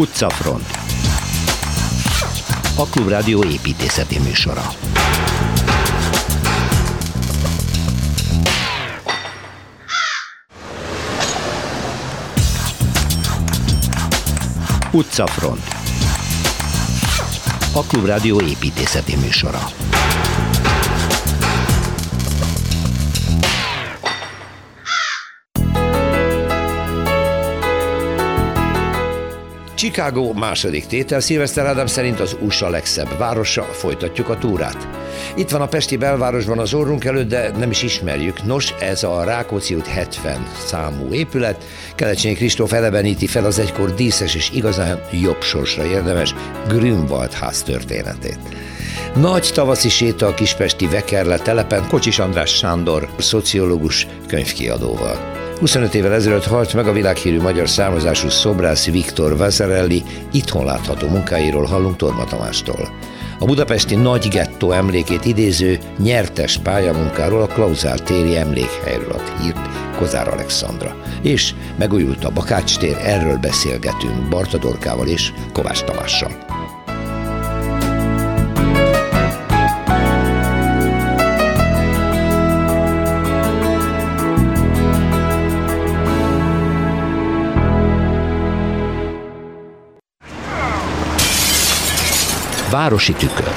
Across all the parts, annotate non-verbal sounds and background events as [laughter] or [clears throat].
Utcafront. A Klubrádió építészeti műsora. Utcafront. A Klubrádió építészeti műsora Chicago második tétel, Szilveszter Ádám szerint az USA legszebb városa, folytatjuk a túrát. Itt van a Pesti belvárosban az orrunk előtt, de nem is ismerjük. Nos, ez a Rákóczi út 70 számú épület. Kelecsényi Kristóf eleveníti fel az egykor díszes és igazán jobb sorsra érdemes Grünwald ház történetét. Nagy tavaszi séta a kispesti Vekerle telepen Kocsis András Sándor, szociológus könyvkiadóval. 25 évvel ezelőtt halt meg a világhírű magyar származású szobrász Viktor Vazarelli, itthon látható munkáiról hallunk Torma Tamástól. A budapesti nagy gettó emlékét idéző nyertes pályamunkáról a Klauzál téri emlékhelyről ad hírt Kozár Alexandra. És megújult a Bakács tér, erről beszélgetünk Barta Dorkával és Kovács Tamással. Városi tükör.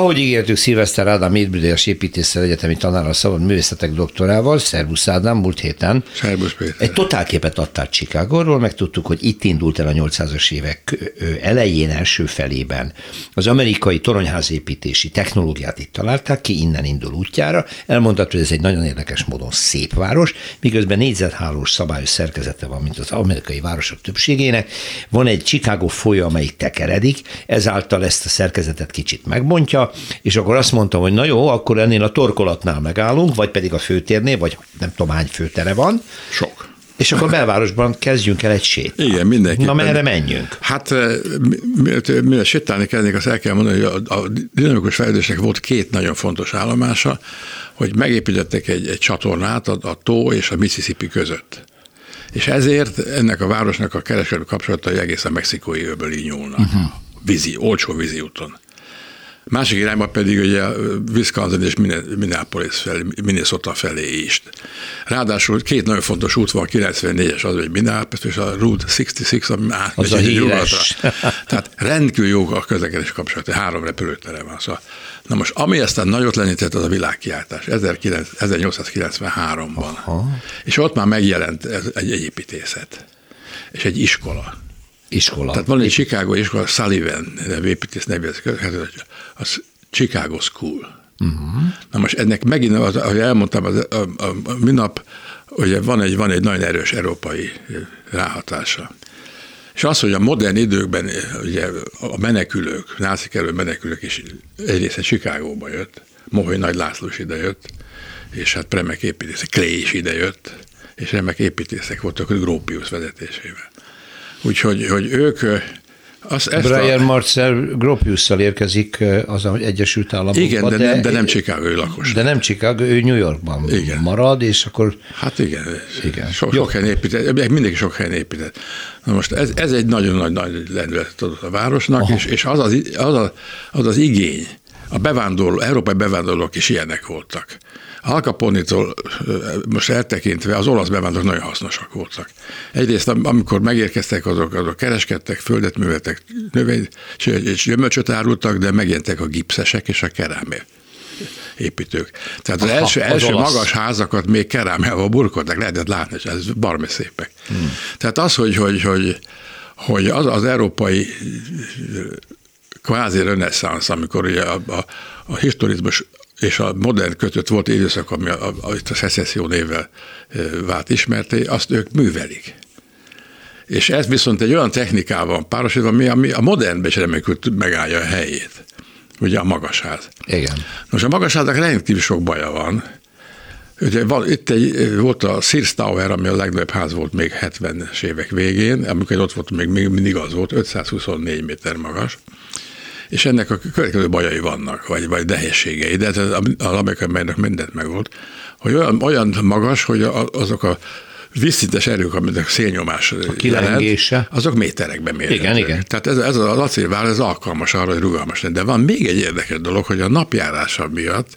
Ahogy ígértük, Szilveszter Ádám Édbüdélyes építészet egyetemi tanára szabad művészetek doktorával, Szervusz Ádám, múlt héten. Szervusz Péter. Egy totálképet adtál Chicagóról, megtudtuk, hogy itt indult el a 800-as évek elején, első felében. Az amerikai toronyházépítési technológiát itt találták ki, innen indul útjára. Elmondható, hogy ez egy nagyon érdekes módon szép város, miközben négyzethálós szabályos szerkezete van, mint az amerikai városok többségének. Van egy Chicago folyó, amelyik tekeredik, ezáltal ezt a szerkezetet kicsit megbontja, és akkor azt mondtam, hogy na jó, akkor ennél a torkolatnál megállunk, vagy pedig a főtérnél, vagy nem tudom hány főtere van. Sok. És akkor belvárosban kezdjünk el egy sét. Igen, mindenki. Na merre menjünk? Hát mire sétálni kellene, azt el kell mondani, hogy a, a dinamikus fejlődésnek volt két nagyon fontos állomása, hogy megépítettek egy, egy csatornát a, a tó és a Mississippi között. És ezért ennek a városnak a kereskedelmi kapcsolatai egészen mexikói öböl így nyúlnak. Uh-huh. Vízi, olcsó vízi úton. Másik irányban pedig ugye Wisconsin és Minneapolis felé, Minnesota felé is. Ráadásul két nagyon fontos út van, 94-es az, hogy Minneapolis, és a Route 66, ami az a híres. Tehát rendkívül jó a közlekedés kapcsolat, három repülőtere van. Szóval. Na most, ami aztán nagyot lenített, az a világkiáltás 1893-ban. Aha. És ott már megjelent egy építészet és egy iskola iskola. Tehát van egy Chicago iskola, Sullivan nevű építész nevű, az Chicago School. Uh-huh. Na most ennek megint, ahogy elmondtam, az, a, a, a minap, ugye van egy, van egy nagyon erős európai ráhatása. És az, hogy a modern időkben ugye a menekülők, nászik elő menekülők is egyrészt Chicagóba jött, Moholy Nagy László is ide jött, és hát remek építészek, Clay is ide jött, és remek építészek voltak, hogy Gropius vezetésével. Úgyhogy hogy ők az, ezt Brian a... Marcel Gropiusszal érkezik az Egyesült Államokba. Igen, de, de, nem, de nem Chicago ő lakos. De nem Chicago, ő New Yorkban igen. marad, és akkor... Hát igen, igen. Sok, sok helyen épített, mindenki sok helyen épített. Na most ez, ez egy nagyon nagy, nagy lendületet adott a városnak, és, és az, az, az, az, az az igény, a bevándorló, európai bevándorlók is ilyenek voltak. Al Capone-tól most eltekintve az olasz bevándorlók nagyon hasznosak voltak. Egyrészt, amikor megérkeztek, azok, azok kereskedtek, földet műveltek, növény és gyümölcsöt árultak, de megjelentek a gipszesek és a kerámé építők. Tehát az Aha, első, az első magas házakat még kerámával burkoltak, lehetett látni, és ez barmi szépek. Hmm. Tehát az, hogy, hogy, hogy, hogy az, az európai kvázi reneszánsz, amikor ugye a, a, a historizmus és a modern kötött volt időszak, ami a, a, a szecesszió névvel vált ismerté, azt ők művelik. És ez viszont egy olyan technikával párosítva, ami, ami a modernben is remekül megállja a helyét. Ugye a magasház. Igen. Most a magasházak rendkívül sok baja van. Ugye van, itt egy, volt a Sears Tower, ami a legnagyobb ház volt még 70-es évek végén, amikor ott volt, még, még mindig az volt, 524 méter magas és ennek a következő bajai vannak, vagy, vagy nehézségei, de az amerikai melynek mindent megvolt, hogy olyan, olyan magas, hogy azok a vízszintes erők, amit a szélnyomás a jelent, azok méterekben mérhetők. Igen, igen. Tehát ez, ez az acélvár, ez alkalmas arra, hogy rugalmas legyen. De van még egy érdekes dolog, hogy a napjárása miatt,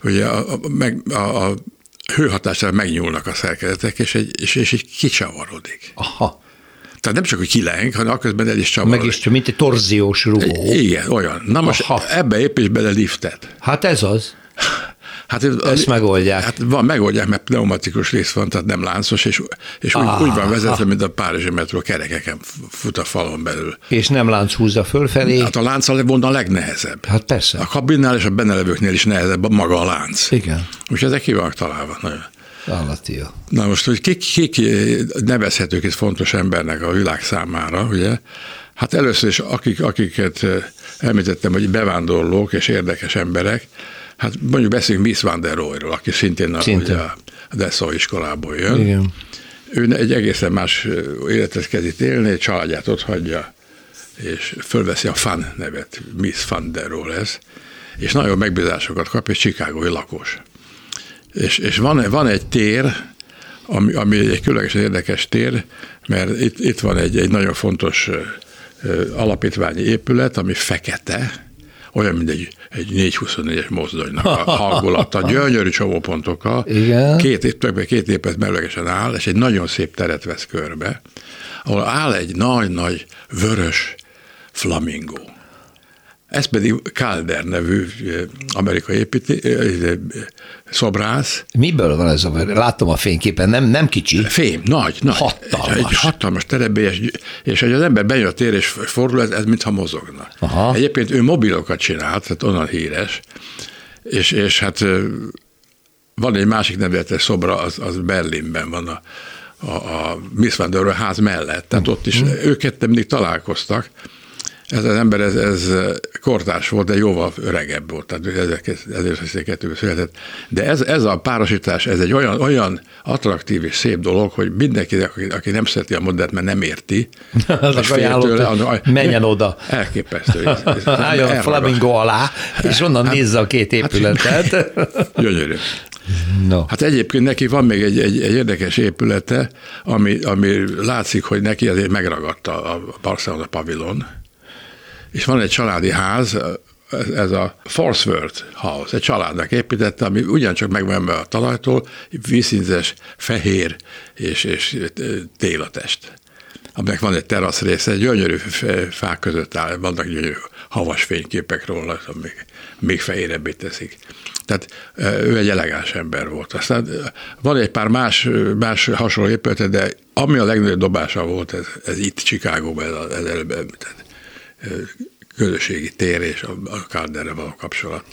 hogy a, a, meg, a, a hőhatására megnyúlnak a szerkezetek, és egy, és, és egy kicsavarodik. Aha. Tehát nem csak, hogy kileng, hanem aközben el is csavarodik. Meg is csak, mint egy torziós rugó. Igen, olyan. Na most Aha. ebbe építs bele liftet. Hát ez az. Hát ez, Ezt megoldják. Hát van, megoldják, mert pneumatikus rész van, tehát nem láncos, és, és úgy, úgy van vezetve, mint a Párizsi metró kerekeken fut a falon belül. És nem lánc húzza fölfelé. Hát a lánc volna a legnehezebb. Hát persze. A kabinnál és a benelevőknél is nehezebb maga a lánc. Igen. Úgyhogy ezek ki vannak találva. Nagyon. Állatia. Na most, hogy kik, kik nevezhetők itt fontos embernek a világ számára, ugye? Hát először is, akik, akiket említettem, hogy bevándorlók és érdekes emberek, Hát mondjuk beszéljünk Miss Van der Royról, aki szintén, szintén. A, a Dessau iskolából jön. Igen. Ő egy egészen más életet kezdít élni, családját ott hagyja, és fölveszi a Fan nevet, Miss Van der Roy lesz, és nagyon megbízásokat kap, és Chicagói lakos. És, és van, van egy tér, ami, ami egy különlegesen érdekes tér, mert itt, itt van egy, egy nagyon fontos alapítványi épület, ami fekete, olyan, mint egy, egy 424-es mozdonynak a [laughs] hangulata, gyönyörű csomópontokkal. Igen. Két, többé két épület merőlegesen áll, és egy nagyon szép teret vesz körbe, ahol áll egy nagy-nagy vörös flamingo. Ez pedig Calder nevű amerikai építé, szobrász. Miből van ez a Látom a fényképen, nem, nem kicsi. Fém, nagy, nagy. Hatalmas. Egy, egy hatalmas terebélyes, és hogy az ember bejön a tér és fordul, ez, ez mintha mozogna. Aha. Egyébként ő mobilokat csinált, tehát onnan híres, és, és hát van egy másik nevetes szobra, az, az Berlinben van a, a, a Miss Van ház mellett, tehát ott is mm. őket mindig találkoztak, ez az ember, ez, ez kortárs volt, de jóval öregebb volt, tehát 1902 született. De ez, ez a párosítás, ez egy olyan, olyan attraktív és szép dolog, hogy mindenki, aki, aki nem szereti a modellt, mert nem érti, [laughs] az tőle, a, menjen oda. Elképesztő. [laughs] Álljon a flamingo alá, és onnan hát, nézze a két hát- épületet. Hát, [laughs] gyönyörű. No. Hát egyébként neki van még egy, egy, egy érdekes épülete, ami, ami látszik, hogy neki azért megragadta a Barcelona pavilon, és van egy családi ház, ez a Forsworth House, egy családnak építette, ami ugyancsak megvan a talajtól, vízszínzes, fehér és, és télatest aminek van egy terasz része, gyönyörű fák között áll, vannak gyönyörű havas fényképek róla, még, még fehérebbé teszik. Tehát ő egy elegáns ember volt. Aztán van egy pár más, más hasonló épülete, de ami a legnagyobb dobása volt, ez, ez itt Chicagóban, ez, ez előbb említett közösségi tér és a Calderre való kapcsolat.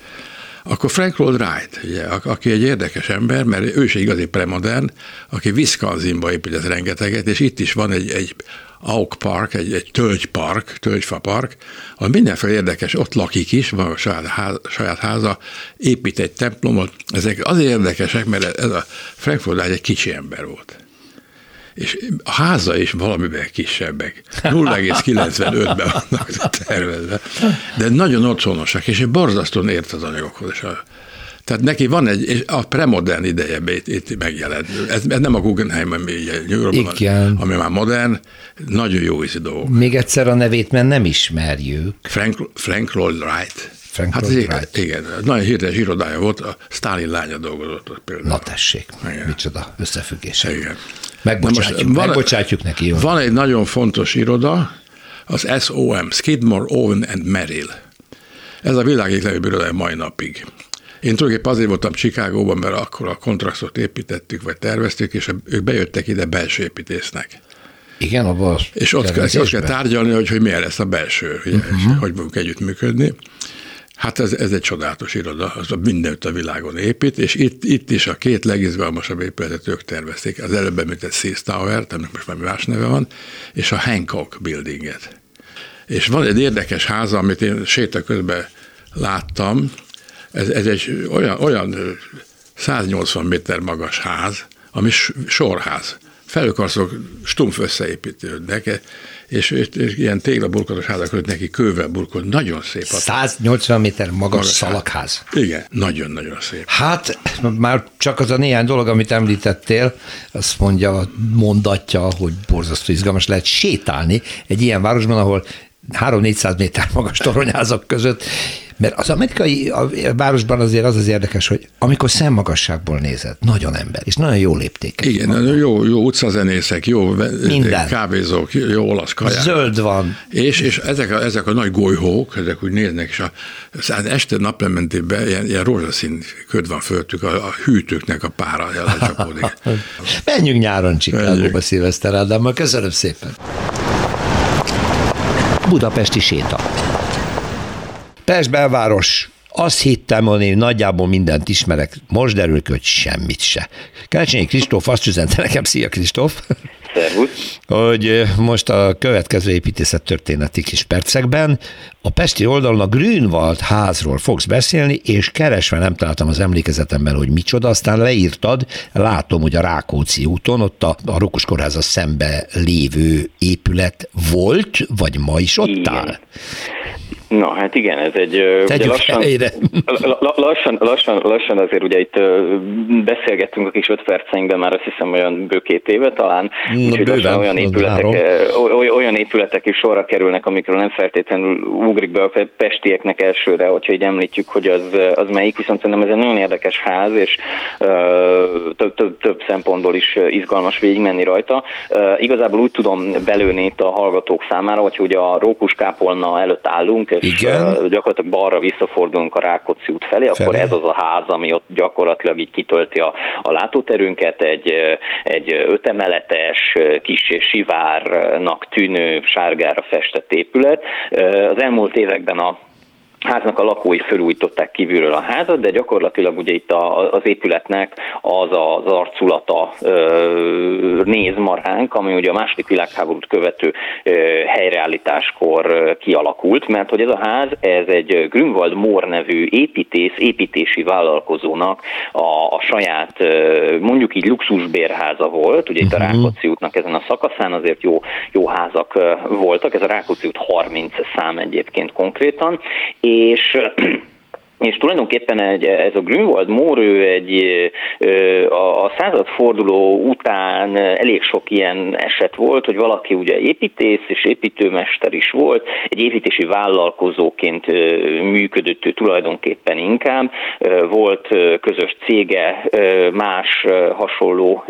Akkor Frank Lloyd Wright, ugye, aki egy érdekes ember, mert ő is igazi premodern, aki Wisconsinba épített rengeteget, és itt is van egy, egy Auk Park, egy, egy tölgypark, tölgyfa park, ahol mindenféle érdekes, ott lakik is, van a saját, ház, saját háza, épít egy templomot. Ezek azért érdekesek, mert ez a Frank Lloyd Wright egy kicsi ember volt és a háza is valamiben kisebbek. 0,95-ben vannak tervezve. De nagyon otthonosak, és egy borzasztóan ért az anyagokhoz. És a, tehát neki van egy, és a premodern ideje itt, itt megjelent. Ez, ez nem a Guggenheim, ami New ami már modern, nagyon jó ízű dolgok. Még egyszer a nevét, mert nem ismerjük. Frank, Frank Lloyd Wright. Frank hát Lloyd Wright. Igen, nagyon híres irodája volt, a Stalin lánya dolgozott ott például. Na tessék, igen. micsoda összefüggés. Igen. Megbocsátjuk, most, van, megbocsátjuk neki. Jó. Van egy nagyon fontos iroda, az SOM, Skidmore, Owen and Merrill. Ez a világ egyik legjobb irodája mai napig. Én tulajdonképpen azért voltam Csikágóban, mert akkor a kontraktot építettük, vagy terveztük, és ők bejöttek ide belső építésznek. Igen, abban És ott kell, ott kell tárgyalni, hogy, hogy milyen lesz a belső, ugye, uh-huh. hogy fogunk együttműködni. Hát ez, ez egy csodálatos iroda, az mindenütt a világon épít, és itt, itt is a két legizgalmasabb épületet ők tervezték. Az előbb említett Seas Tower, ennek most már más neve van, és a Hancock Buildinget. És van egy érdekes háza, amit én séta közben láttam, ez, ez egy olyan, olyan 180 méter magas ház, ami sorház, felőkarszok stumpf összeépítődnek, és, és, és ilyen téglaburkolos házak neki kővel burkol, nagyon szép. 180 méter magas, magas szalagház. Igen, nagyon-nagyon szép. Hát már csak az a néhány dolog, amit említettél, azt mondja, mondatja, hogy borzasztó izgalmas lehet sétálni egy ilyen városban, ahol 3-400 méter magas toronyházak között, mert az amerikai a városban azért az az érdekes, hogy amikor szemmagasságból nézed, nagyon ember, és nagyon jó lépték. Igen, van. jó, jó utcazenészek, jó Minden. kávézók, jó olasz kaják. Zöld van. És, és ezek, a, ezek a nagy golyhók, ezek úgy néznek, és a, az este naplementében ilyen, ilyen rózsaszín köd van föltük, a, a hűtőknek a pára lecsapódik. [laughs] Menjünk nyáron Csikágóba Szilveszter Ádámmal, köszönöm szépen. Budapesti séta. Pest belváros, azt hittem, hogy nagyjából mindent ismerek, most derül hogy semmit se. Kelcsényi Kristóf azt üzente nekem, szia Kristóf! Szervusz! Hogy most a következő építészettörténeti kis percekben a Pesti oldalon a Grünwald házról fogsz beszélni, és keresve nem találtam az emlékezetemben, hogy micsoda, aztán leírtad, látom, hogy a Rákóczi úton, ott a, a Rokos Kórháza szembe lévő épület volt, vagy ma is ott Igen. áll? Na, hát igen, ez egy... ugye lassan, [laughs] lassan, lassan, lassan azért ugye itt beszélgettünk a kis öt perceinkben már azt hiszem olyan bő két éve talán, úgyhogy lassan olyan épületek, olyan épületek is sorra kerülnek, amikről nem feltétlenül ugrik be a pestieknek elsőre, hogyha így említjük, hogy az, az melyik, viszont szerintem ez egy nagyon érdekes ház, és több, több, több szempontból is izgalmas végigmenni rajta. Igazából úgy tudom belőni itt a hallgatók számára, hogy ugye a Rókus kápolna előtt állunk, és Igen. gyakorlatilag balra visszafordulunk a Rákóczi út felé, felé, akkor ez az a ház, ami ott gyakorlatilag így kitölti a, a látóterünket, egy, egy ötemeletes, kis sivárnak tűnő, sárgára festett épület. Az elmúlt években a háznak a lakói felújították kívülről a házat, de gyakorlatilag ugye itt a, az épületnek az az arculata ö, néz maránk, ami ugye a második világháborút követő ö, helyreállításkor kialakult, mert hogy ez a ház, ez egy Grünwald Moore nevű építész, építési vállalkozónak a, a saját ö, mondjuk így luxusbérháza volt, ugye itt a mhm. Rákóczi útnak ezen a szakaszán azért jó, jó házak voltak, ez a Rákóczi út 30 szám egyébként konkrétan, és és tulajdonképpen egy, ez a Grünwald Mór, ő egy, a, a századforduló után elég sok ilyen eset volt, hogy valaki ugye építész és építőmester is volt, egy építési vállalkozóként működött ő tulajdonképpen inkább, volt közös cége más hasonló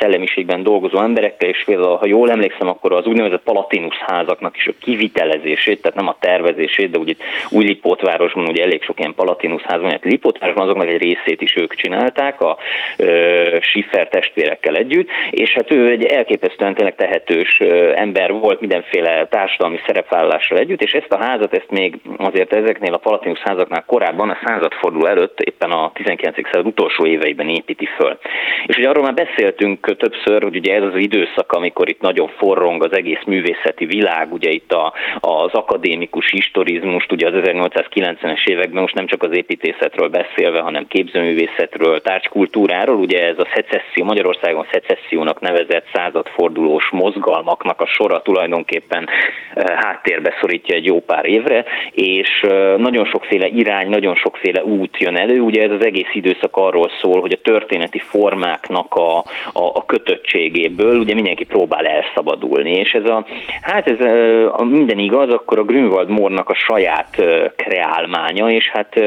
szellemiségben dolgozó emberekkel, és például, ha jól emlékszem, akkor az úgynevezett Palatinus házaknak is a kivitelezését, tehát nem a tervezését, de úgy itt Újlipótvárosban ugye elég sok ilyen Palatinus házban, Lipótvárosban azoknak egy részét is ők csinálták a ö, Schiffer testvérekkel együtt, és hát ő egy elképesztően tényleg tehetős ember volt mindenféle társadalmi szerepvállalással együtt, és ezt a házat, ezt még azért ezeknél a Palatinus házaknál korábban, a századforduló előtt, éppen a 19. század utolsó éveiben építi föl. És ugye arról már beszéltünk többször, hogy ugye ez az időszak, amikor itt nagyon forrong az egész művészeti világ, ugye itt a, az akadémikus historizmust, ugye az 1890-es években most nem csak az építészetről beszélve, hanem képzőművészetről, tárgykultúráról. Ugye ez a szecesszió, Magyarországon szecessziónak nevezett századfordulós mozgalmaknak a sora tulajdonképpen eh, háttérbe szorítja egy jó pár évre, és eh, nagyon sokféle irány, nagyon sokféle út jön elő. Ugye ez az egész időszak arról szól, hogy a történeti formáknak a, a, a kötöttségéből ugye mindenki próbál elszabadulni, és ez a, hát ez eh, a, minden igaz, akkor a Grünwald Mornak a saját kreálmánya, és hát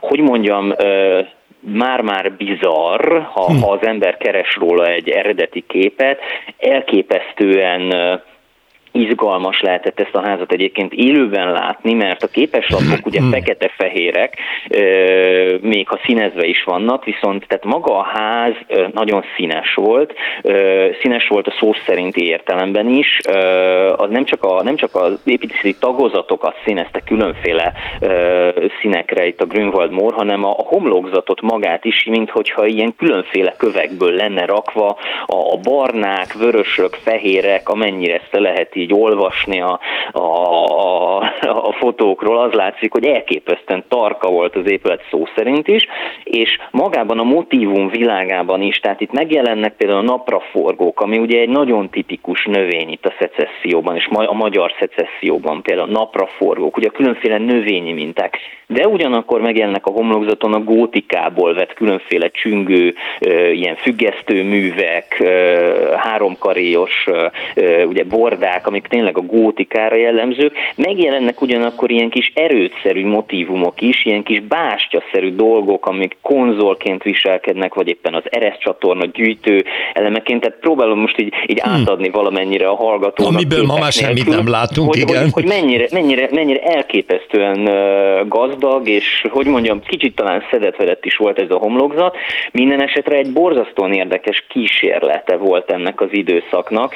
hogy mondjam, már-már bizarr, ha, hm. ha az ember keres róla egy eredeti képet, elképesztően izgalmas lehetett ezt a házat egyébként élőben látni, mert a képeslapok ugye hmm. fekete-fehérek, még ha színezve is vannak, viszont tehát maga a ház nagyon színes volt, színes volt a szó szerinti értelemben is, az nem csak, a, nem csak az építészeti tagozatokat színezte különféle színekre itt a Grünwald Moor, hanem a homlokzatot magát is, mint hogyha ilyen különféle kövekből lenne rakva a barnák, vörösök, fehérek, amennyire ezt lehet így olvasni a, a, a, fotókról, az látszik, hogy elképesztően tarka volt az épület szó szerint is, és magában a motivum világában is, tehát itt megjelennek például a napraforgók, ami ugye egy nagyon tipikus növény itt a szecesszióban, és a magyar szecesszióban például napraforgók, ugye különféle növényi minták, de ugyanakkor megjelennek a homlokzaton a gótikából vett különféle csüngő, ilyen függesztő művek, háromkaréjos ugye bordák, amik tényleg a gótikára jellemzők, megjelennek ugyanakkor ilyen kis erőtszerű motivumok is, ilyen kis bástyaszerű dolgok, amik konzolként viselkednek, vagy éppen az ereszcsatorna gyűjtő elemeként, tehát próbálom most így, így hmm. átadni valamennyire a hallgatónak. Amiből ma már semmit nem látunk, hogy, igen. Hogy, hogy mennyire, mennyire, mennyire elképesztően gazdag, és hogy mondjam, kicsit talán szedetvedett is volt ez a homlokzat. Minden esetre egy borzasztóan érdekes kísérlete volt ennek az időszaknak,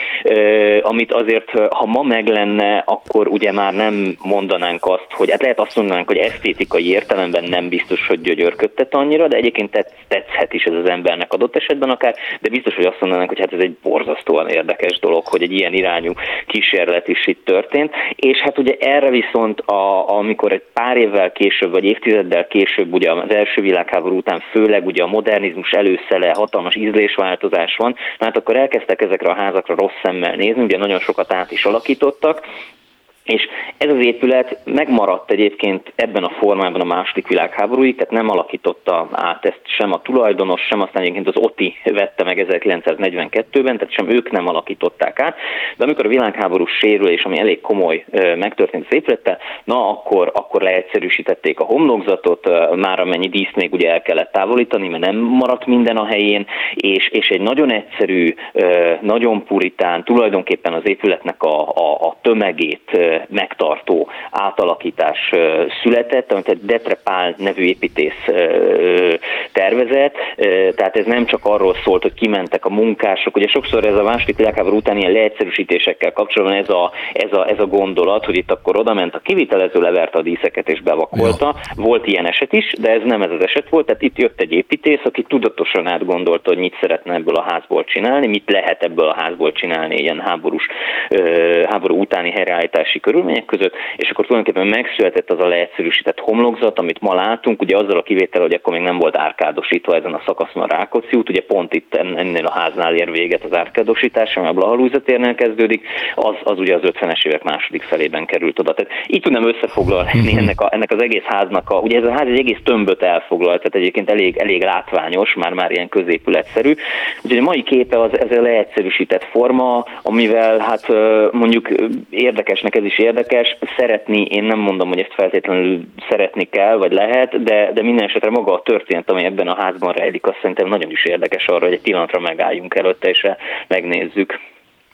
amit azért, ha ma meg lenne, akkor ugye már nem mondanánk azt, hogy hát lehet azt mondanánk, hogy esztétikai értelemben nem biztos, hogy gyögyörködtet annyira, de egyébként tetszhet is ez az embernek adott esetben akár, de biztos, hogy azt mondanánk, hogy hát ez egy borzasztóan érdekes dolog, hogy egy ilyen irányú kísérlet is itt történt, és hát ugye erre viszont, a, amikor egy pár évvel később, vagy évtizeddel később, ugye az első világháború után főleg ugye a modernizmus előszele, hatalmas ízlésváltozás van, hát akkor elkezdtek ezekre a házakra rossz szemmel nézni, ugye nagyon sokat át is alakítottak, és ez az épület megmaradt egyébként ebben a formában a második világháborúig, tehát nem alakította át ezt sem a tulajdonos, sem aztán egyébként az OTI vette meg 1942-ben, tehát sem ők nem alakították át. De amikor a világháború sérülés, ami elég komoly megtörtént az épülettel, na akkor, akkor leegyszerűsítették a homlokzatot, már amennyi díszt még ugye el kellett távolítani, mert nem maradt minden a helyén, és, és egy nagyon egyszerű, nagyon puritán, tulajdonképpen az épületnek a, a, a tömegét megtartó átalakítás született, amit egy Detrepál nevű építész tervezett, tehát ez nem csak arról szólt, hogy kimentek a munkások, ugye sokszor ez a második világháború után ilyen leegyszerűsítésekkel kapcsolatban ez a, ez, a, ez a gondolat, hogy itt akkor oda ment a kivitelező, leverte a díszeket és bevakolta. Ja. Volt ilyen eset is, de ez nem ez az eset volt, tehát itt jött egy építész, aki tudatosan átgondolta, hogy mit szeretne ebből a házból csinálni, mit lehet ebből a házból csinálni ilyen háborús, háború utáni helyreállítási körülmények között, és akkor tulajdonképpen megszületett az a leegyszerűsített homlokzat, amit ma látunk, ugye azzal a kivétel, hogy akkor még nem volt árkádosítva ezen a szakaszon a Rákóczi út, ugye pont itt ennél a háznál ér véget az árkádosítás, ami a Blahalújza térnél kezdődik, az, az ugye az 50-es évek második felében került oda. Tehát így tudnám összefoglalni mhm. ennek, a, ennek az egész háznak, a, ugye ez a ház egy egész tömböt elfoglalt, tehát egyébként elég, elég látványos, már már ilyen középületszerű. Úgyhogy a mai képe az ez a leegyszerűsített forma, amivel hát mondjuk érdekesnek ez is érdekes, szeretni, én nem mondom, hogy ezt feltétlenül szeretni kell, vagy lehet, de, de minden esetre maga a történet, ami ebben a házban rejlik, azt szerintem nagyon is érdekes arra, hogy egy pillanatra megálljunk előtte, és megnézzük.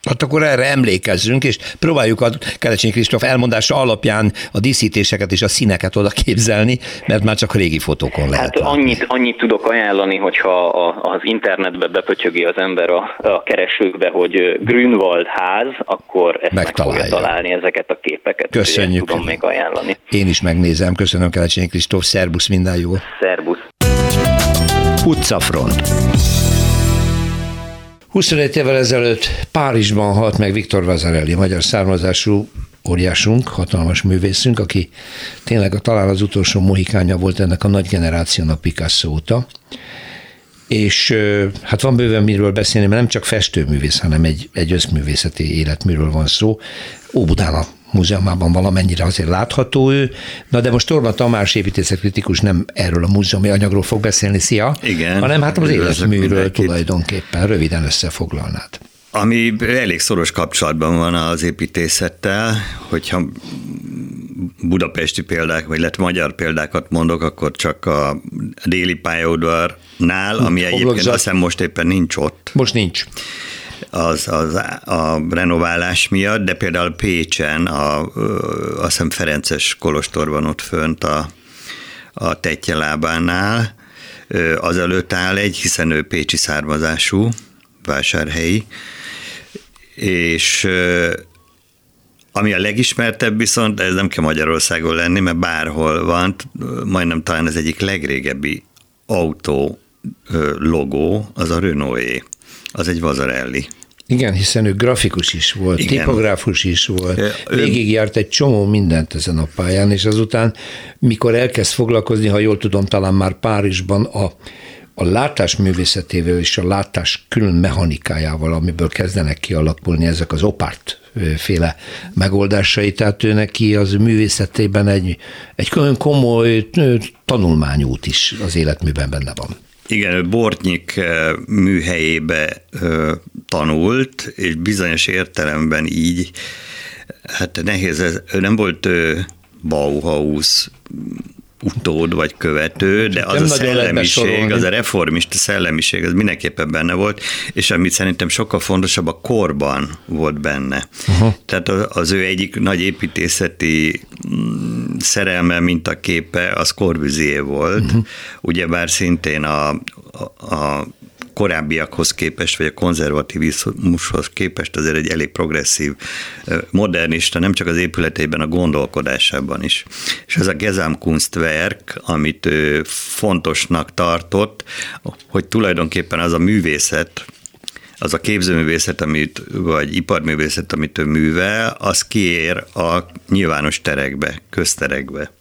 Hát akkor erre emlékezzünk, és próbáljuk a Kelecsényi Kristóf elmondása alapján a díszítéseket és a színeket oda képzelni, mert már csak a régi fotókon lehet. Hát annyit, annyit tudok ajánlani, hogyha az internetbe bepötyögi az ember a, a keresőkbe, hogy Grünwald ház, akkor ezt Megtalálja. meg fogja találni ezeket a képeket. Köszönjük. Tudom még ajánlani. Én is megnézem. Köszönöm Kelecsényi Kristóf. Szerbusz, minden jó. Szerbusz. Utcafront. 25 évvel ezelőtt Párizsban halt meg Viktor Vazarelli, magyar származású óriásunk, hatalmas művészünk, aki tényleg a, talán az utolsó mohikánya volt ennek a nagy generációnak Picasso óta. És hát van bőven miről beszélni, mert nem csak festőművész, hanem egy, egy összművészeti életműről van szó. Óbudán a múzeumában valamennyire azért látható ő. Na de most Torma Tamás építészetkritikus nem erről a múzeumi anyagról fog beszélni, szia, Igen, hanem hát az életműről tulajdonképpen, röviden összefoglalnád. Ami elég szoros kapcsolatban van az építészettel, hogyha budapesti példák, vagy lett magyar példákat mondok, akkor csak a déli pályaudvarnál, ami egyébként azt hiszem most éppen nincs ott. Most nincs az, az a renoválás miatt, de például Pécsen, a, azt hiszem Ferences Kolostor van ott fönt a, a Tetje lábánál, az előtt áll egy, hiszen ő pécsi származású, vásárhelyi, és ami a legismertebb viszont, ez nem kell Magyarországon lenni, mert bárhol van, majdnem talán az egyik legrégebbi autó logó, az a Renault Az egy Vazarelli. Igen, hiszen ő grafikus is volt, Igen. tipográfus is volt, végigjárt egy csomó mindent ezen a pályán, és azután, mikor elkezd foglalkozni, ha jól tudom, talán már Párizsban a a látás művészetével és a látás külön mechanikájával, amiből kezdenek kialakulni ezek az opárt féle megoldásai, tehát ő neki az művészetében egy, egy külön komoly tanulmányút is az életműben benne van. Igen, Bortnyik műhelyébe tanult, és bizonyos értelemben így, hát nehéz, ez, nem volt Bauhaus utód vagy követő, de az a szellemiség, az a reformista szellemiség, az mindenképpen benne volt, és amit szerintem sokkal fontosabb, a korban volt benne. Uh-huh. Tehát az ő egyik nagy építészeti mm, szerelme, mint a képe, az Corbusier volt, uh-huh. ugyebár szintén a, a, a korábbiakhoz képest, vagy a konzervativizmushoz képest azért egy elég progresszív modernista, nem csak az épületében, a gondolkodásában is. És ez a Gesamtkunstwerk, amit ő fontosnak tartott, hogy tulajdonképpen az a művészet, az a képzőművészet, amit, vagy iparművészet, amit ő művel, az kiér a nyilvános terekbe, közterekbe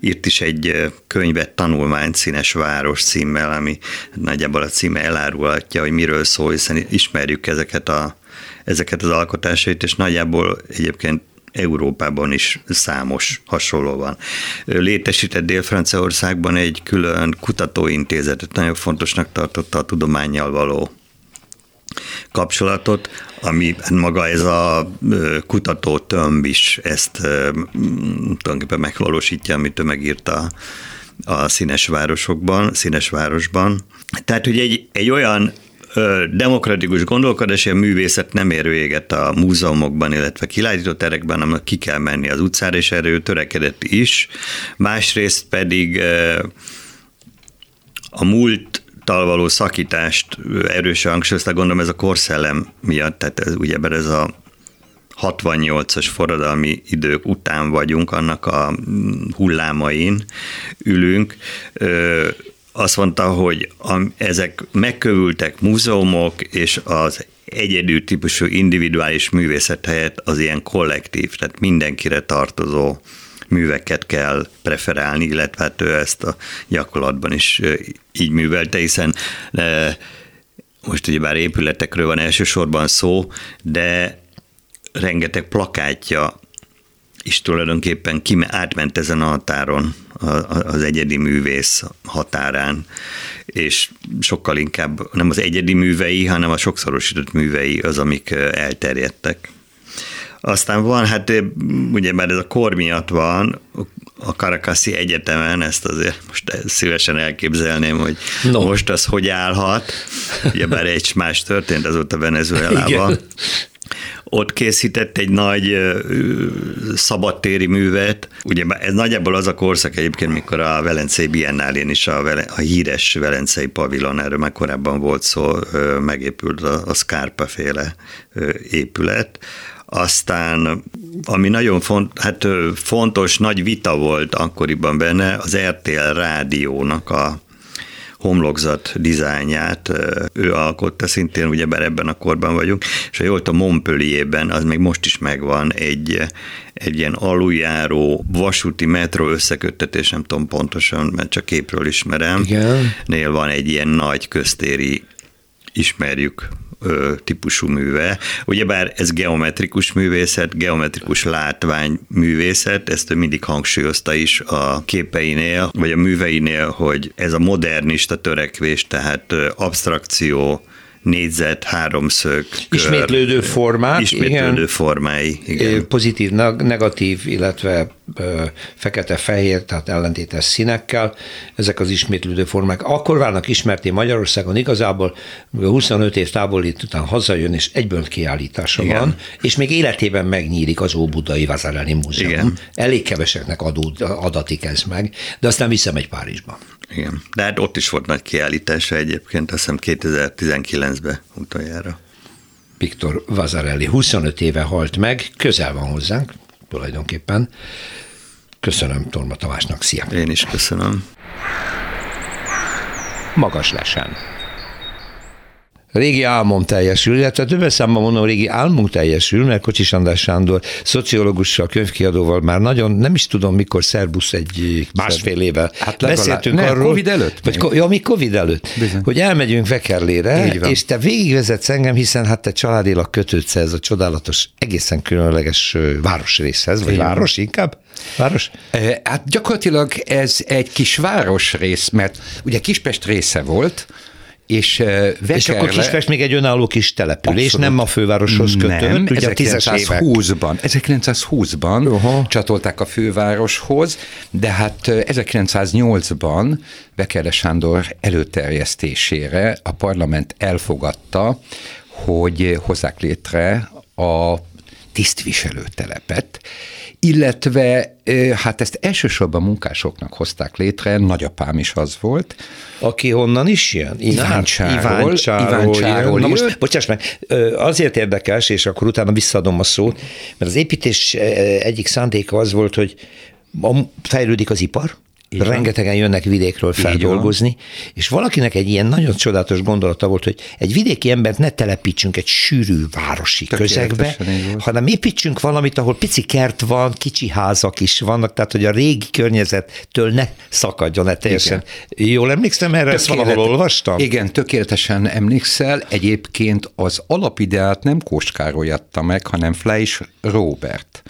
írt is egy könyvet, tanulmány Színes Város címmel, ami nagyjából a címe elárulhatja, hogy miről szól, hiszen ismerjük ezeket, a, ezeket az alkotásait, és nagyjából egyébként Európában is számos hasonló van. Létesített Dél-Franciaországban egy külön kutatóintézetet, nagyon fontosnak tartotta a tudományjal való kapcsolatot, ami maga ez a kutató tömb is ezt tulajdonképpen megvalósítja, amit ő megírta a színes városokban, színes városban. Tehát, hogy egy, egy olyan demokratikus gondolkodás, a művészet nem ér véget a múzeumokban, illetve kilállító terekben, hanem ki kell menni az utcára, és erről törekedett is. Másrészt pedig a múlt való szakítást erősen hangsúlyozta, gondolom ez a korszellem miatt, tehát ez, ugye ez a 68-as forradalmi idők után vagyunk, annak a hullámain ülünk. Azt mondta, hogy ezek megkövültek múzeumok, és az egyedül típusú individuális művészet helyett az ilyen kollektív, tehát mindenkire tartozó műveket kell preferálni, illetve hát ő ezt a gyakorlatban is így művelte, hiszen most ugye bár épületekről van elsősorban szó, de rengeteg plakátja is tulajdonképpen kime, átment ezen a határon, az egyedi művész határán, és sokkal inkább nem az egyedi művei, hanem a sokszorosított művei az, amik elterjedtek. Aztán van, hát ugye már ez a kor miatt van, a Caracaszi Egyetemen, ezt azért most szívesen elképzelném, hogy no. most az hogy állhat, ugye bár egy más történt azóta Venezuelában. Ott készített egy nagy szabadtéri művet. Ugye ez nagyjából az a korszak egyébként, mikor a Velencei Biennálén is a, Vele, a híres Velencei pavilon, erről már korábban volt szó, megépült a, a Scarpa féle épület, aztán, ami nagyon font, hát fontos, nagy vita volt akkoriban benne, az RTL rádiónak a homlokzat dizájnját ő alkotta, szintén ugyebár ebben a korban vagyunk, és ha jól a Montpellierben, az még most is megvan egy, egy ilyen aluljáró vasúti metró összeköttetés, nem tudom pontosan, mert csak képről ismerem. Igen. Nél van egy ilyen nagy köztéri ismerjük típusú műve. Ugyebár ez geometrikus művészet, geometrikus látvány művészet, ezt ő mindig hangsúlyozta is a képeinél, vagy a műveinél, hogy ez a modernista törekvés, tehát abstrakció, négyzet, háromszög, kör, Ismétlődő formák. Ismétlődő igen. formái, igen. Pozitív, negatív, illetve fekete-fehér, tehát ellentétes színekkel, ezek az ismétlődő formák. Akkor válnak ismerté Magyarországon igazából, 25 év távolít után hazajön, és egyből kiállítása Igen. van, és még életében megnyílik az Óbudai Vazarelli Múzeum. Igen. Elég keveseknek adó, adatik ez meg, de aztán viszem egy Párizsba. Igen, de hát ott is volt nagy kiállítása egyébként, azt hiszem 2019-ben utoljára. Viktor Vazarelli 25 éve halt meg, közel van hozzánk, tulajdonképpen. Köszönöm Torma Tamásnak, szia! Én is köszönöm. Magas lesen. Régi álmom teljesül, illetve többes számban mondom, régi álmunk teljesül, mert Kocsis András Sándor szociológussal, könyvkiadóval már nagyon, nem is tudom mikor, szerbusz egy másfél éve. Hát Beszéltünk ne, arról. Covid előtt? Vagy, ja, mi Covid előtt. Bizony. Hogy elmegyünk Vekerlére, és te végigvezetsz engem, hiszen hát te családilag kötődsz ez a csodálatos, egészen különleges városrészhez, vagy Így város inkább? Város? Hát gyakorlatilag ez egy kis városrész, mert ugye Kispest része volt, és, Vekerle, és akkor Kispest még egy önálló kis település, abszolút. nem a fővároshoz kötött, nem, ugye 1920-ban, 1920-ban uh-huh. csatolták a fővároshoz, de hát 1908-ban Vekerle Sándor előterjesztésére a parlament elfogadta, hogy hozzák létre a tisztviselőtelepet, illetve hát ezt elsősorban munkásoknak hozták létre, nagyapám is az volt. Aki honnan is jön? Iváncsáról. Iváncsáról. Na most, bocsáss meg, azért érdekes, és akkor utána visszaadom a szót, mert az építés egyik szándéka az volt, hogy fejlődik az ipar, így Rengetegen van. jönnek vidékről feldolgozni, és valakinek egy ilyen nagyon csodálatos gondolata volt, hogy egy vidéki embert ne telepítsünk egy sűrű városi közegbe, hanem építsünk valamit, ahol pici kert van, kicsi házak is vannak, tehát hogy a régi környezettől ne szakadjon -e teljesen. Igen. Jól emlékszem erre, ezt valahol olvastam? Igen, tökéletesen emlékszel. Egyébként az alapideát nem Kóskároly adta meg, hanem Fleisch Robert.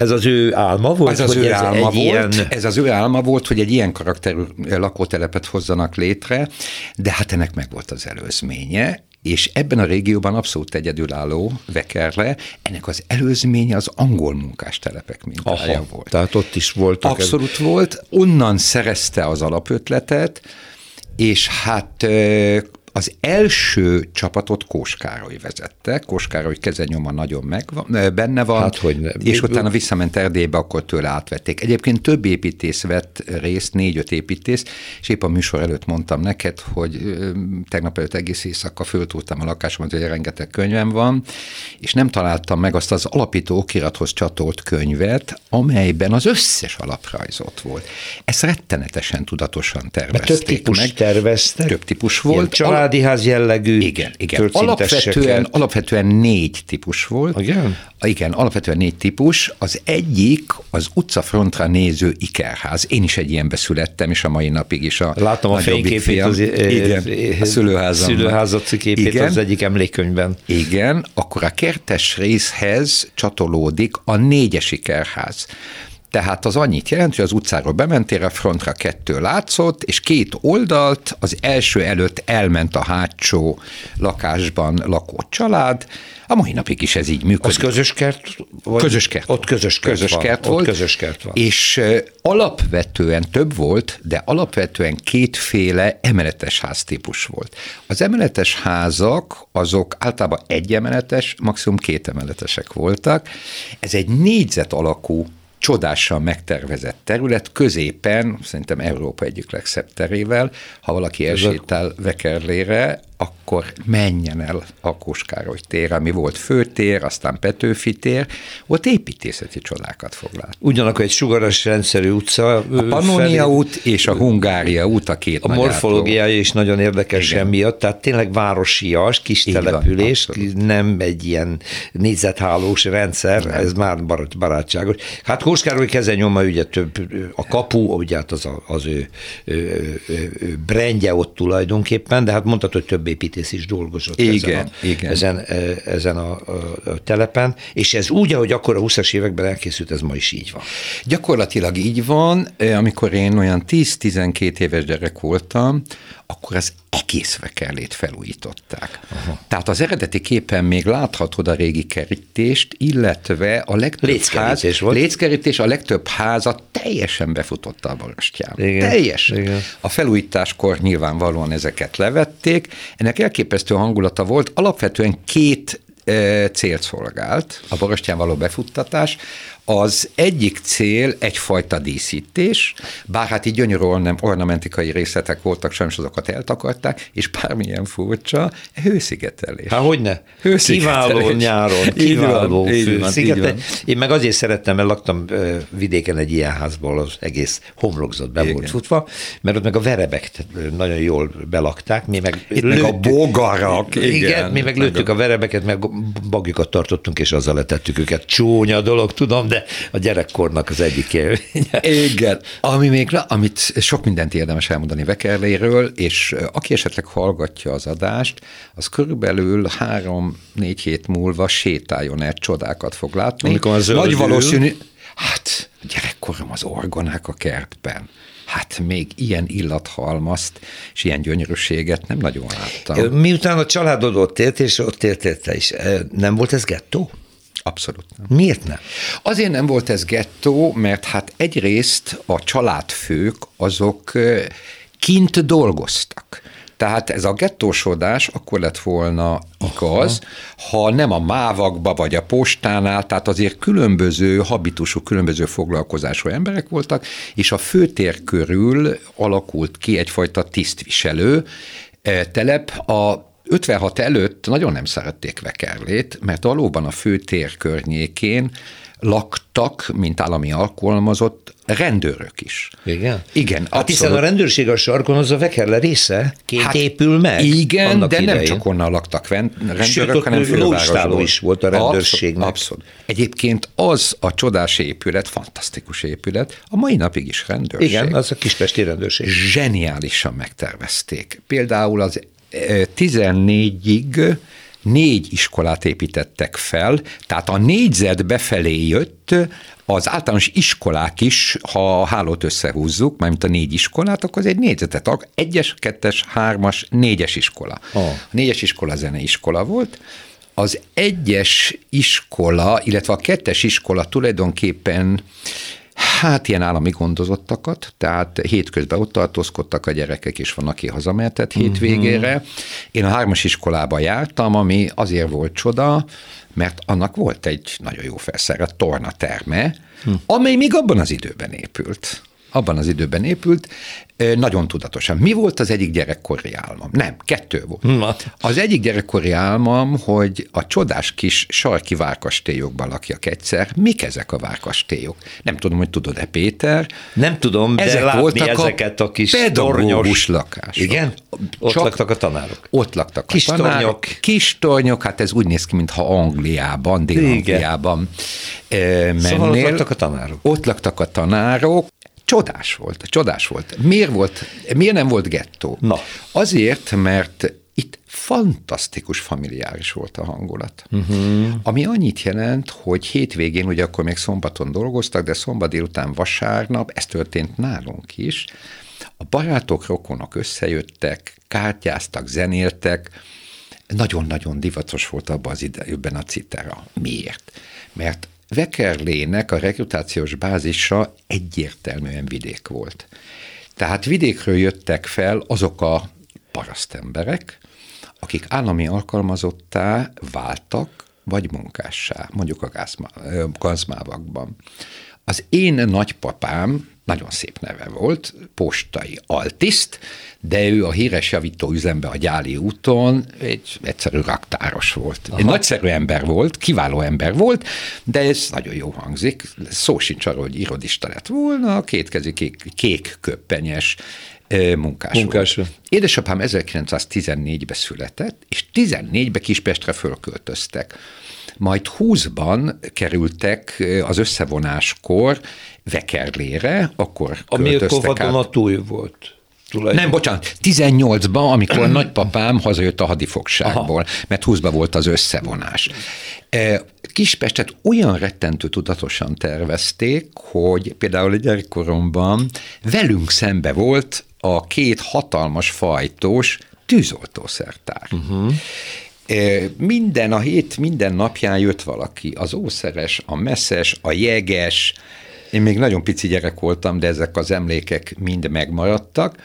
Ez az ő álma volt? Ez az ő ez álma volt, ilyen... ez az ő álma volt, hogy egy ilyen karakterű lakótelepet hozzanak létre, de hát ennek meg volt az előzménye, és ebben a régióban abszolút egyedülálló Vekerle, ennek az előzménye az angol munkástelepek mintája Aha, volt. Tehát ott is volt. Abszolút ez... volt, onnan szerezte az alapötletet, és hát az első csapatot Kóskároly vezette, Kóskároly kezenyoma nagyon meg, benne van, hát, hogy ne. és utána visszament Erdélybe, akkor tőle átvették. Egyébként több építész vett részt, négy-öt építész, és épp a műsor előtt mondtam neked, hogy tegnap előtt egész éjszaka föltúrtam a lakásomat, hogy rengeteg könyvem van, és nem találtam meg azt az alapító okirathoz csatolt könyvet, amelyben az összes alaprajz ott volt. Ezt rettenetesen tudatosan tervezték Mert több típus meg. terveztek? Több típus volt. Ilyen családi ház jellegű Igen, igen. Alapvetően, alapvetően négy típus volt. Igen? Igen, alapvetően négy típus. Az egyik az utcafrontra néző ikerház. Én is egy ilyenbe születtem, és a mai napig is a Látom a fényképét az igen, a szülőházam. Szülőházat képét igen. az egyik emlékkönyvben. Igen, akkor a kertes részhez csatolódik a négyes ikerház. Tehát az annyit jelent, hogy az utcáról bementél, a frontra kettő látszott, és két oldalt, az első előtt elment a hátsó lakásban lakó család, a mai napig is ez így működik. Az közös kert? Vagy? Közös kert. Ott közös kert, közös van. kert volt. Ott közös kert van. És alapvetően több volt, de alapvetően kétféle emeletes háztípus volt. Az emeletes házak, azok általában egy emeletes, maximum két emeletesek voltak. Ez egy négyzet alakú csodással megtervezett terület, középen, szerintem Európa egyik legszebb terével, ha valaki elsétál Vekerlére, akkor menjen el a Koskároly tér, ami volt főtér, aztán Petőfi tér, ott építészeti csodákat fog látni. Ugyanakkor egy sugaras rendszerű utca. A Pannonia út és a Hungária út a két A morfológiája is nagyon érdekes Igen. miatt, tehát tényleg városias, kis Így település, van, nem egy ilyen négyzethálós rendszer, nem. ez már barátságos. Hát Koskároly kezenyoma ugye több, a kapu, ugye hát az, a, az ő, ő, ő, ő brendje ott tulajdonképpen, de hát mondhatod, hogy több építész is dolgozott igen, ezen, a, igen. ezen, ezen a, a, a telepen, és ez úgy, ahogy akkor a 20-as években elkészült, ez ma is így van. Gyakorlatilag így van, amikor én olyan 10-12 éves gyerek voltam, akkor az egész vekerlét felújították. Aha. Tehát az eredeti képen még láthatod a régi kerítést, illetve a legtöbb ház, volt. léckerítés, a legtöbb háza teljesen befutotta a. Igen, teljesen. Igen. A felújításkor nyilvánvalóan ezeket levették. Ennek elképesztő hangulata volt. Alapvetően két célt szolgált, a borostyán való befuttatás. Az egyik cél egyfajta díszítés, bár hát így gyönyörű ornamentikai részletek voltak, sajnos azokat eltakarták, és bármilyen furcsa, hőszigetelés. Há, hogy ne? Kiváló nyáron, kiváló főszigetelés. Én meg azért szerettem, mert laktam vidéken egy ilyen házból, az egész homlokzat be Igen. volt futva, mert ott meg a verebek nagyon jól belakták, mi meg, Itt lőttük, meg a bogarak. Igen, igen mi meg lőttük a verebeket, meg bagjukat tartottunk, és azzal letettük őket. Csúnya dolog, tudom, de a gyerekkornak az egyik élménye. Igen. Ami még, amit sok mindent érdemes elmondani Vekerléről, és aki esetleg hallgatja az adást, az körülbelül három-négy hét múlva sétáljon egy csodákat fog látni. Amikor az Nagy valószínű, hát gyerekkorom az orgonák a kertben hát még ilyen illathalmazt és ilyen gyönyörűséget nem nagyon láttam. Miután a családod ott élt, és ott éltél te is, nem volt ez gettó? Abszolút nem. Miért nem? Azért nem volt ez gettó, mert hát egyrészt a családfők azok kint dolgoztak. Tehát ez a gettósodás akkor lett volna igaz, Aha. ha nem a mávakba vagy a postánál, tehát azért különböző habitusú, különböző foglalkozású emberek voltak, és a főtér körül alakult ki egyfajta tisztviselő telep. A 56 előtt nagyon nem szerették Vekerlét, mert valóban a főtér környékén laktak, mint állami alkalmazott rendőrök is. Igen? Igen, hát hiszen a rendőrség a sarkon az a Vekerle része, két hát épül meg. Igen, de idején. nem csak onnan laktak rendőrök, Sőt, hanem fővárosból. is volt a rendőrségnek. Abszolút, abszolút. Egyébként az a csodás épület, fantasztikus épület, a mai napig is rendőrség. Igen, az a kispesti rendőrség. Zseniálisan megtervezték. Például az 14-ig eh, négy iskolát építettek fel, tehát a négyzet befelé jött, az általános iskolák is, ha a hálót összehúzzuk, mármint a négy iskolát, akkor az egy négyzetet, egyes, kettes, hármas, négyes iskola. Oh. A négyes iskola zeneiskola volt, az egyes iskola, illetve a kettes iskola tulajdonképpen Hát ilyen állami gondozottakat, tehát hétközben ott tartózkodtak a gyerekek, és van, aki hazamehetett hétvégére. Uh-huh. Én a hármas iskolába jártam, ami azért volt csoda, mert annak volt egy nagyon jó felszerelt tornaterme, uh-huh. amely még abban az időben épült abban az időben épült, nagyon tudatosan. Mi volt az egyik gyerekkori álmom? Nem, kettő volt. Na. Az egyik gyerekkori álmom, hogy a csodás kis sarki várkastélyokban lakjak egyszer. Mik ezek a várkastélyok? Nem tudom, hogy tudod-e, Péter? Nem tudom, de ezek látni voltak ezeket a kis tornyos lakások. Igen? Ott Csak laktak a tanárok. Ott laktak kis a tanárok. Tornyok. Kis tornyok, hát ez úgy néz ki, mintha Angliában, Dél-Angliában mennél. Szóval ott laktak a tanárok. Ott laktak a tanárok, Csodás volt, csodás volt. Miért, volt, miért nem volt gettó? Na. Azért, mert itt fantasztikus familiáris volt a hangulat. Uh-huh. Ami annyit jelent, hogy hétvégén, ugye akkor még szombaton dolgoztak, de szombat délután vasárnap, ez történt nálunk is, a barátok, rokonok összejöttek, kártyáztak, zenéltek, nagyon-nagyon divatos volt abban az idejében a citera. Miért? Mert Vekerlének a rekrutációs bázisa egyértelműen vidék volt. Tehát vidékről jöttek fel azok a parasztemberek, akik állami alkalmazottá váltak, vagy munkássá, mondjuk a gazmávakban. Az én nagypapám nagyon szép neve volt, postai altiszt, de ő a híres javító üzembe a Gyáli úton egy egyszerű raktáros volt. Aha. Egy nagyszerű ember volt, kiváló ember volt, de ez nagyon jó hangzik. Szó sincs arról, hogy irodista lett volna, kétkezi kék, kék köppenyes munkás, munkás volt. Édesapám 1914-ben született, és 14-ben Kispestre fölköltöztek. Majd 20-ban kerültek az összevonáskor Vekerlére, akkor Ami akkor túl volt. Nem, bocsánat, 18-ban, amikor [clears throat] nagypapám hazajött a hadifogságból, Aha. mert 20-ban volt az összevonás. Kispestet olyan rettentő tudatosan tervezték, hogy például a gyerekkoromban velünk szembe volt a két hatalmas fajtós tűzoltószertár. Uh-huh. Minden a hét, minden napján jött valaki, az ószeres, a messzes, a jeges, én még nagyon pici gyerek voltam, de ezek az emlékek mind megmaradtak,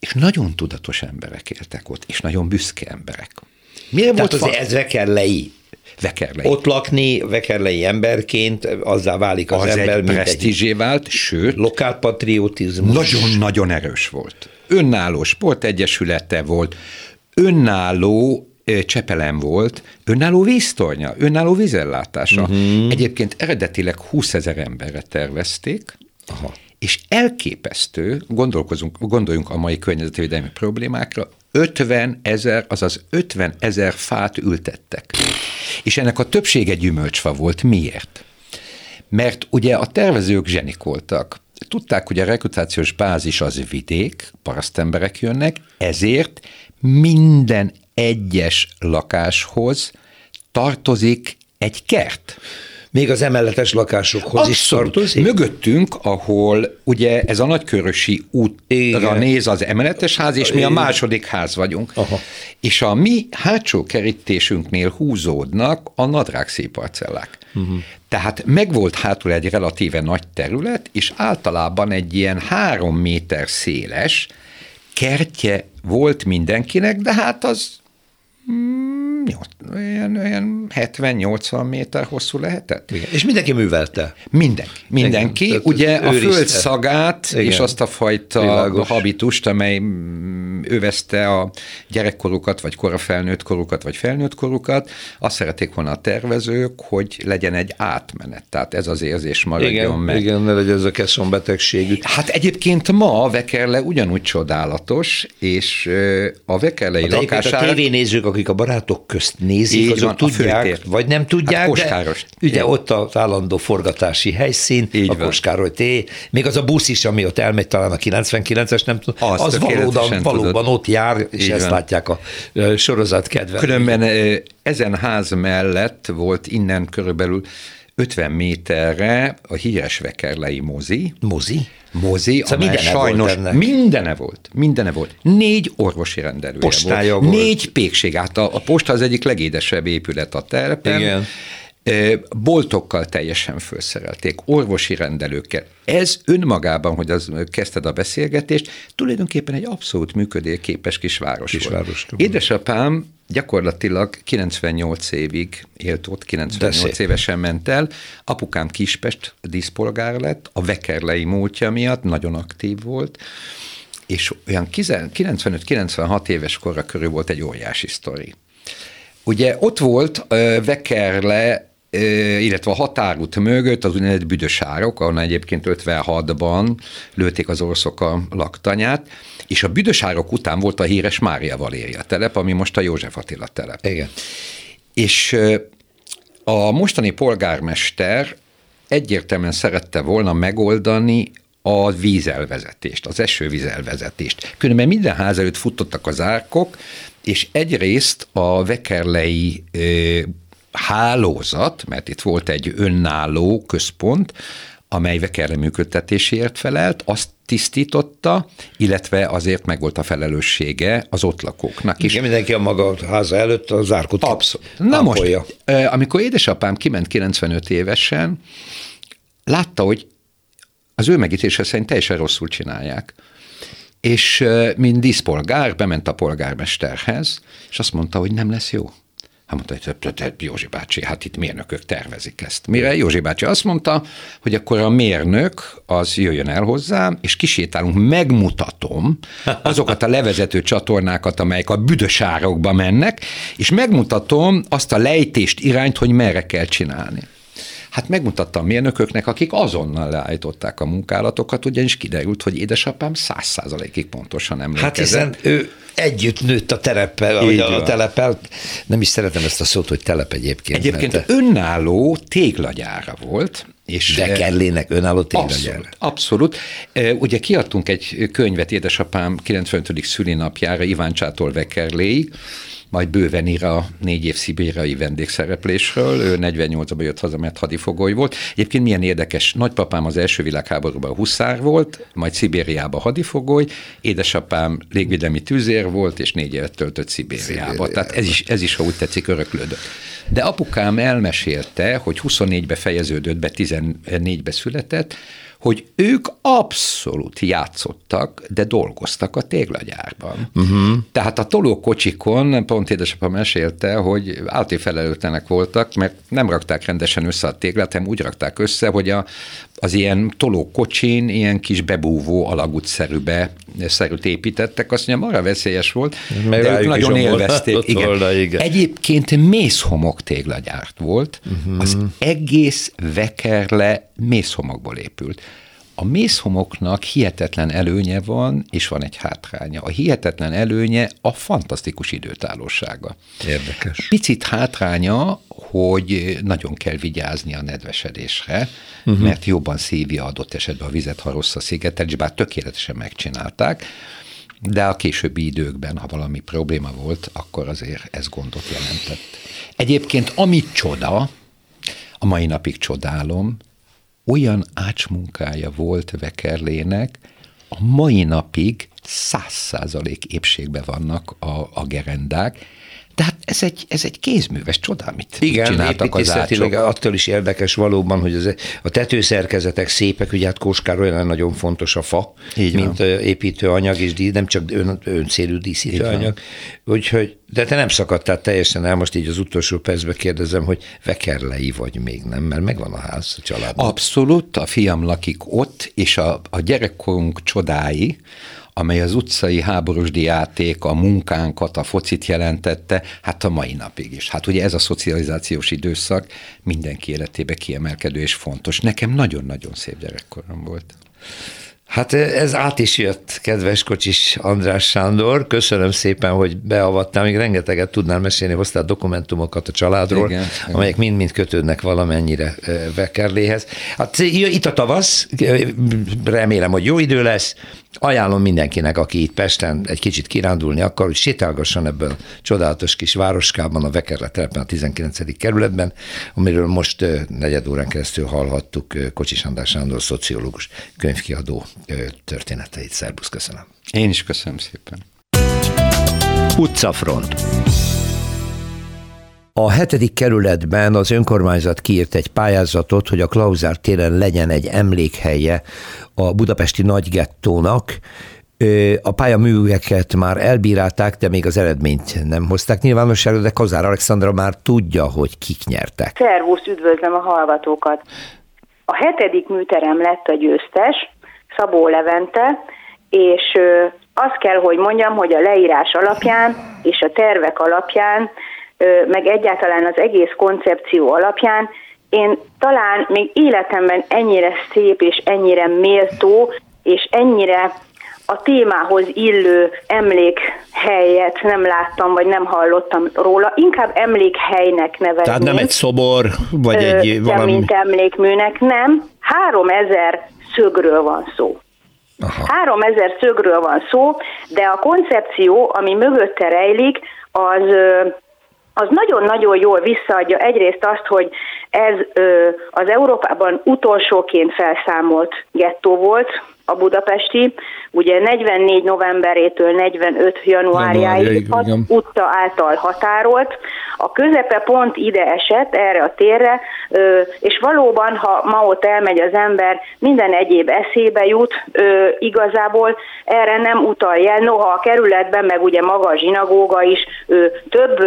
és nagyon tudatos emberek éltek ott, és nagyon büszke emberek. Miért Tehát volt azért ez lei? Vekerlei. Ott lakni vekerlei emberként azzá válik az, az ember, egy mint presztízsé vált, sőt, lokálpatriotizmus. Nagyon-nagyon erős volt. Önálló sportegyesülete volt, önálló Csepelen volt, önálló víztornya, önálló vízellátása. Uh-huh. Egyébként eredetileg 20 ezer emberre tervezték, Aha. és elképesztő, gondolkozunk, gondoljunk a mai környezetvédelmi problémákra, 50 ezer, azaz 50 ezer fát ültettek. És ennek a többsége gyümölcsfa volt. Miért? Mert ugye a tervezők zsenik voltak. Tudták, hogy a rekrutációs bázis az vidék, parasztemberek jönnek, ezért minden egyes lakáshoz tartozik egy kert. Még az emeletes lakásokhoz Abszolút. is tartozik? Mögöttünk, ahol ugye ez a nagykörösi útra Igen. néz az emeletes ház, és mi a második ház vagyunk. Aha. És a mi hátsó kerítésünknél húzódnak a nadrág parcellák. Uh-huh. Tehát megvolt hátul egy relatíve nagy terület, és általában egy ilyen három méter széles kertje volt mindenkinek, de hát az Mm, olyan, olyan 70-80 méter hosszú lehetett. Igen. És mindenki művelte? Mindenki. Mindenki. Igen, ugye a föld szagát Igen. és azt a fajta Világos. habitust, amely mm, övezte a gyerekkorukat, vagy korafelnőtt korukat, vagy felnőtt korukat, azt szerették volna a tervezők, hogy legyen egy átmenet. Tehát ez az érzés maradjon igen, meg. Igen, ne legyen ez a keszonbetegségű. Hát egyébként ma a Vekerle ugyanúgy csodálatos, és a Vekerlei hát lakására... A tévénézők, akik a barátok közt nézik, Így azok van, tudják, vagy nem tudják, hát Koskáros. de ugye ott az állandó forgatási helyszín, Így a Koskároly T. Még az a busz is, ami ott elmegy talán a 99-es, nem tudom, az, az valóban, valóban ott jár, és Így ezt van. látják a sorozat kedve. Különben ezen ház mellett volt innen körülbelül 50 méterre a híres Vekerlei mozi. Mozi? Mozi, szóval amely mindene sajnos volt mindene volt, mindene volt. Négy orvosi rendelője Postája volt. volt. Négy pékség. Hát a, posta az egyik legédesebb épület a telepen. Igen. Boltokkal teljesen felszerelték, orvosi rendelőkkel. Ez önmagában, hogy az kezdted a beszélgetést, tulajdonképpen egy abszolút működőképes kisváros, kisváros volt. Édesapám gyakorlatilag 98 évig élt ott, 98 évesen ment el. Apukám Kispest díszpolgár lett, a Vekerlei múltja miatt nagyon aktív volt, és olyan 95-96 éves korra körül volt egy óriási sztori. Ugye ott volt uh, Vekerle illetve a határút mögött az úgynevezett büdösárok, ahol egyébként 56-ban lőtték az oroszok a laktanyát, és a büdösárok után volt a híres Mária Valéria telep, ami most a József Attila telep. Igen. És a mostani polgármester egyértelműen szerette volna megoldani a vízelvezetést, az esővízelvezetést. Különben minden ház előtt futottak az árkok, és egyrészt a vekerlei hálózat, mert itt volt egy önálló központ, amely Vekerle működtetéséért felelt, azt tisztította, illetve azért meg volt a felelőssége az ott lakóknak is. Igen, mindenki a maga háza előtt az árkot Abszolút. Na most, amikor édesapám kiment 95 évesen, látta, hogy az ő megítése szerint teljesen rosszul csinálják. És mint díszpolgár bement a polgármesterhez, és azt mondta, hogy nem lesz jó. Hát mondta, hogy Józsi bácsi, hát itt mérnökök tervezik ezt. Mire Józsi bácsi azt mondta, hogy akkor a mérnök az jöjjön el hozzám, és kisétálunk, megmutatom azokat a levezető csatornákat, amelyek a büdös árokba mennek, és megmutatom azt a lejtést, irányt, hogy merre kell csinálni. Hát megmutattam a mérnököknek, akik azonnal leállították a munkálatokat, ugyanis kiderült, hogy édesapám száz százalékig pontosan emlékezett. Hát hiszen ő együtt nőtt a tereppel, vagy a telepel. Nem is szeretem ezt a szót, hogy telep egyébként. Egyébként mert... önálló téglagyára volt, és De kellének önálló téglagyára. Abszolút, abszolút. Ugye kiadtunk egy könyvet édesapám 95. szülinapjára Csától Vekerléig, majd bőven ír a négy év szibériai vendégszereplésről. Ő 48-ban jött haza, mert hadifogoly volt. Egyébként milyen érdekes, nagypapám az első világháborúban huszár volt, majd Szibériában hadifogoly, édesapám légvédelmi tűzér volt, és négy évet töltött Szibériába. Tehát ez is, ez is, ha úgy tetszik, öröklődött. De apukám elmesélte, hogy 24-be fejeződött be, 14-be született, hogy ők abszolút játszottak, de dolgoztak a téglagyárban. Uh-huh. Tehát a tolókocsikon, pont édesapám mesélte, hogy állati felelőtlenek voltak, mert nem rakták rendesen össze a téglát, hanem úgy rakták össze, hogy a, az ilyen tolókocsin ilyen kis bebúvó alagútszerűbe szerűt építettek, azt mondja, arra veszélyes volt, Meg de ők nagyon élvezték. Igen. Volna, igen. Egyébként mészhomok téglagyárt volt, uh-huh. az egész vekerle mészhomokból épült. A mészhomoknak hihetetlen előnye van, és van egy hátránya. A hihetetlen előnye a fantasztikus időtállósága. Érdekes. Picit hátránya, hogy nagyon kell vigyázni a nedvesedésre, uh-huh. mert jobban szívja adott esetben a vizet, ha rossz a szigetelés, bár tökéletesen megcsinálták, de a későbbi időkben, ha valami probléma volt, akkor azért ez gondot jelentett. Egyébként, amit csoda, a mai napig csodálom, olyan ácsmunkája volt Vekerlének, a mai napig száz százalék épségben vannak a, a gerendák, tehát ez egy, ez egy kézműves csoda, amit Igen, csináltak az ácsok. attól is érdekes valóban, hogy az, a tetőszerkezetek szépek, ugye hát Kóskárolyán nagyon fontos a fa, Így mint van. építőanyag, és nem csak ön, öncélű díszítőanyag. Úgyhogy, de te nem szakadtál teljesen el, most így az utolsó percben kérdezem, hogy vekerlei vagy még nem, mert megvan a ház, a család. Abszolút, a fiam lakik ott, és a, a gyerekkorunk csodái, amely az utcai háborúsdi játék, a munkánkat, a focit jelentette, hát a mai napig is. Hát ugye ez a szocializációs időszak mindenki életébe kiemelkedő és fontos. Nekem nagyon-nagyon szép gyerekkorom volt. Hát ez át is jött, kedves kocsis András Sándor. Köszönöm szépen, hogy beavattál. Még rengeteget tudnál mesélni, hoztál dokumentumokat a családról, igen, amelyek mind-mind kötődnek valamennyire Vekerléhez. Hát itt a tavasz, remélem, hogy jó idő lesz. Ajánlom mindenkinek, aki itt Pesten egy kicsit kirándulni akar, hogy sétálgasson ebből a csodálatos kis városkában, a Vekerle telepen, a 19. kerületben, amiről most negyed órán keresztül hallhattuk Kocsis András Sándor, szociológus, könyvkiadó történeteit. Szerbusz, köszönöm. Én is köszönöm szépen. Utcafront. A hetedik kerületben az önkormányzat kiírt egy pályázatot, hogy a Klauzár téren legyen egy emlékhelye a budapesti nagygettónak. A pályaműveket már elbírálták, de még az eredményt nem hozták nyilvánosságra, de Kozár Alexandra már tudja, hogy kik nyertek. Szervusz, üdvözlöm a hallgatókat! A hetedik műterem lett a győztes, Szabó Levente, és azt kell, hogy mondjam, hogy a leírás alapján és a tervek alapján, meg egyáltalán az egész koncepció alapján én talán még életemben ennyire szép és ennyire méltó és ennyire a témához illő emlékhelyet nem láttam, vagy nem hallottam róla. Inkább emlékhelynek nevezném. Tehát nem egy szobor, vagy egy valami... mint emlékműnek, nem. Három ezer szögről van szó. Három ezer szögről van szó, de a koncepció, ami mögötte rejlik, az az nagyon-nagyon jól visszaadja egyrészt azt, hogy ez az Európában utolsóként felszámolt gettó volt, a budapesti, ugye 44 novemberétől 45 januárjáig hat utta által határolt. A közepe pont ide esett, erre a térre, és valóban, ha ma ott elmegy az ember, minden egyéb eszébe jut, igazából erre nem utal jel. Noha a kerületben, meg ugye maga a zsinagóga is több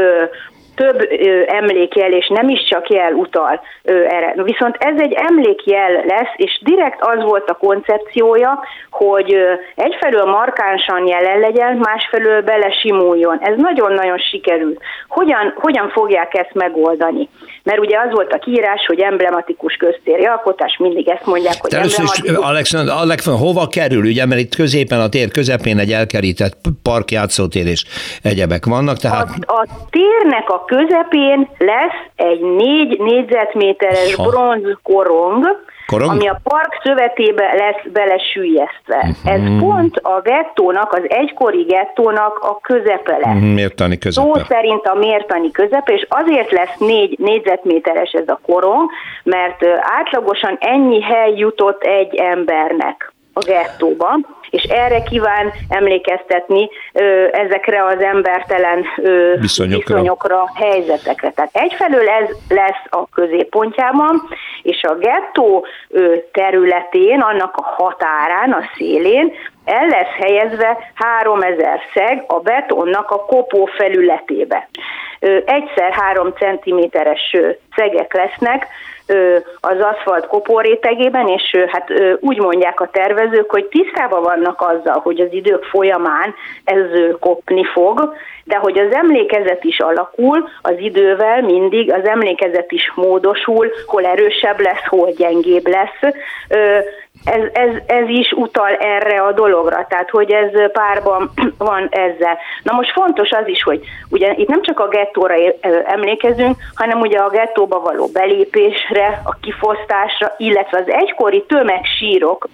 több ö, emlékjel, és nem is csak jel utal erre. Viszont ez egy emlékjel lesz, és direkt az volt a koncepciója, hogy egyfelől markánsan jelen legyen, másfelől belesimuljon. Ez nagyon-nagyon sikerült. Hogyan, hogyan fogják ezt megoldani? Mert ugye az volt a kiírás, hogy emblematikus köztéri alkotás, mindig ezt mondják, hogy Először is, Alexander, Alexander, hova kerül? Ugye, mert itt középen a tér közepén egy elkerített parkjátszótér és egyebek vannak. Tehát... A, a térnek a közepén lesz egy négy négyzetméteres bronzkorong, Korong? Ami a park szövetébe lesz belesüllyesztve. Uh-huh. Ez pont a gettónak, az egykori gettónak a közepe lesz. Uh-huh. Mértani közepe. Szó szerint a mértani közepe, és azért lesz négy négyzetméteres ez a korong, mert átlagosan ennyi hely jutott egy embernek. A gettóba, és erre kíván emlékeztetni ö, ezekre az embertelen ö, viszonyokra. viszonyokra, helyzetekre. Tehát egyfelől ez lesz a középpontjában, és a gettó ö, területén, annak a határán, a szélén el lesz helyezve 3000 szeg a betonnak a kopó felületébe. Egyszer 3 cm-es szegek lesznek, az aszfalt kopórétegében, és hát úgy mondják a tervezők, hogy tisztában vannak azzal, hogy az idők folyamán ez kopni fog, de hogy az emlékezet is alakul, az idővel mindig az emlékezet is módosul, hol erősebb lesz, hol gyengébb lesz ez, ez, ez is utal erre a dologra, tehát hogy ez párban [clears throat] van ezzel. Na most fontos az is, hogy ugye itt nem csak a gettóra emlékezünk, hanem ugye a gettóba való belépésre, a kifosztásra, illetve az egykori tömegsírok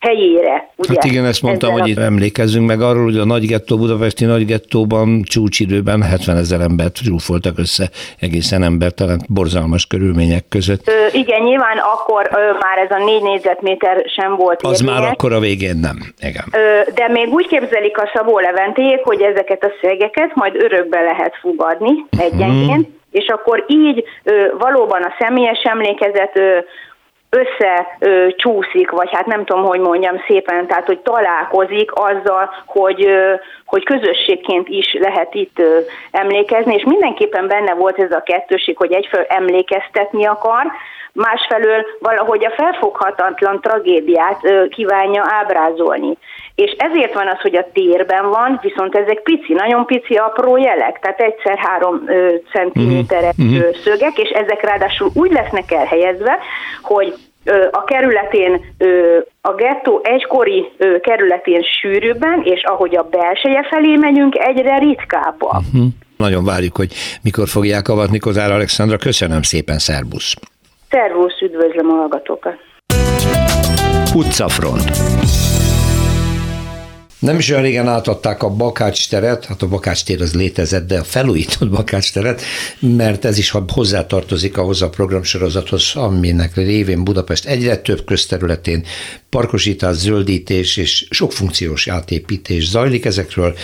helyére. Ugye? Hát igen, ezt mondtam, Ezzel hogy itt emlékezzünk meg arról, hogy a nagy gettó, budapesti nagy gettóban csúcsidőben 70 ezer embert zsúfoltak össze, egészen embertelen, borzalmas körülmények között. Ö, igen, nyilván akkor ö, már ez a négy négyzetméter sem volt Az érvényes. már akkor a végén nem, igen. Ö, de még úgy képzelik a Szabó Leventéjék, hogy ezeket a szegeket majd örökbe lehet fogadni egyenként, hmm és akkor így ö, valóban a személyes emlékezet ö, összecsúszik, vagy hát nem tudom, hogy mondjam szépen, tehát hogy találkozik azzal, hogy, hogy közösségként is lehet itt emlékezni, és mindenképpen benne volt ez a kettőség, hogy egyfelől emlékeztetni akar, másfelől valahogy a felfoghatatlan tragédiát kívánja ábrázolni. És ezért van az, hogy a térben van, viszont ezek pici, nagyon pici apró jelek, tehát egyszer három centiméteres uh-huh. szögek, és ezek ráadásul úgy lesznek elhelyezve, hogy a kerületén, a gettó egykori kerületén sűrűbben, és ahogy a belseje felé megyünk, egyre ritkábban. Uh-huh. Nagyon várjuk, hogy mikor fogják avatni Kozár Alexandra. Köszönöm szépen, szervusz! Szervusz, üdvözlöm a hallgatókat! Utcafront nem is olyan régen átadták a Bakács teret, hát a Bakács tér az létezett, de a felújított Bakács teret, mert ez is hozzátartozik ahhoz a programsorozathoz, aminek révén Budapest egyre több közterületén parkosítás, zöldítés és sok funkciós átépítés zajlik. Ezekről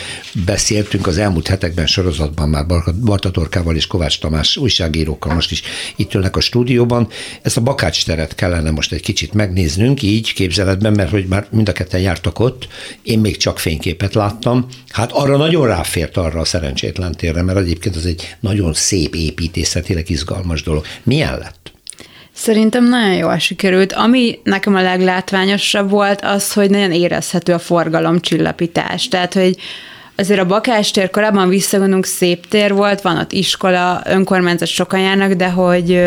beszéltünk az elmúlt hetekben sorozatban már Barta Torkával és Kovács Tamás újságírókkal most is itt ülnek a stúdióban. Ezt a Bakács teret kellene most egy kicsit megnéznünk, így képzeletben, mert hogy már mind a ketten jártak ott, én még csak fényképet láttam. Hát arra nagyon ráfért arra a szerencsétlen térre, mert egyébként az egy nagyon szép építészetileg izgalmas dolog. Milyen lett? Szerintem nagyon jól sikerült. Ami nekem a leglátványosabb volt, az, hogy nagyon érezhető a forgalomcsillapítás. Tehát, hogy azért a Bakástér korábban visszagondolunk szép tér volt, van ott iskola, önkormányzat sokan járnak, de hogy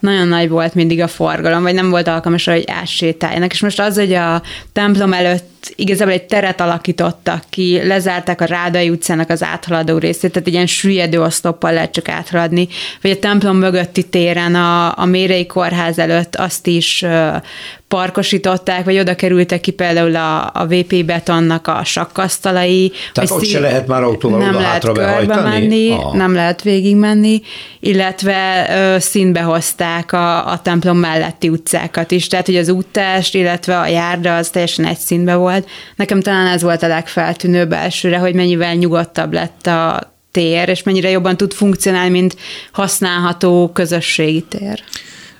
nagyon nagy volt mindig a forgalom, vagy nem volt alkalmas, hogy átsétáljanak. És most az, hogy a templom előtt igazából egy teret alakítottak ki, lezárták a Rádai utcának az áthaladó részét, tehát egy ilyen süllyedő oszloppal lehet csak áthaladni, vagy a templom mögötti téren a, a Mérei Kórház előtt azt is parkosították, vagy oda kerültek ki például a, a VP betonnak a sakkasztalai. Tehát ott szív... se lehet már autóval nem lehet körbe menni, ah. nem lehet végig menni, illetve ö, színbe hozták a, a templom melletti utcákat is, tehát hogy az úttest, illetve a járda az teljesen egy színbe volt. Nekem talán ez volt a legfeltűnőbb elsőre, hogy mennyivel nyugodtabb lett a tér, és mennyire jobban tud funkcionálni, mint használható közösségi tér.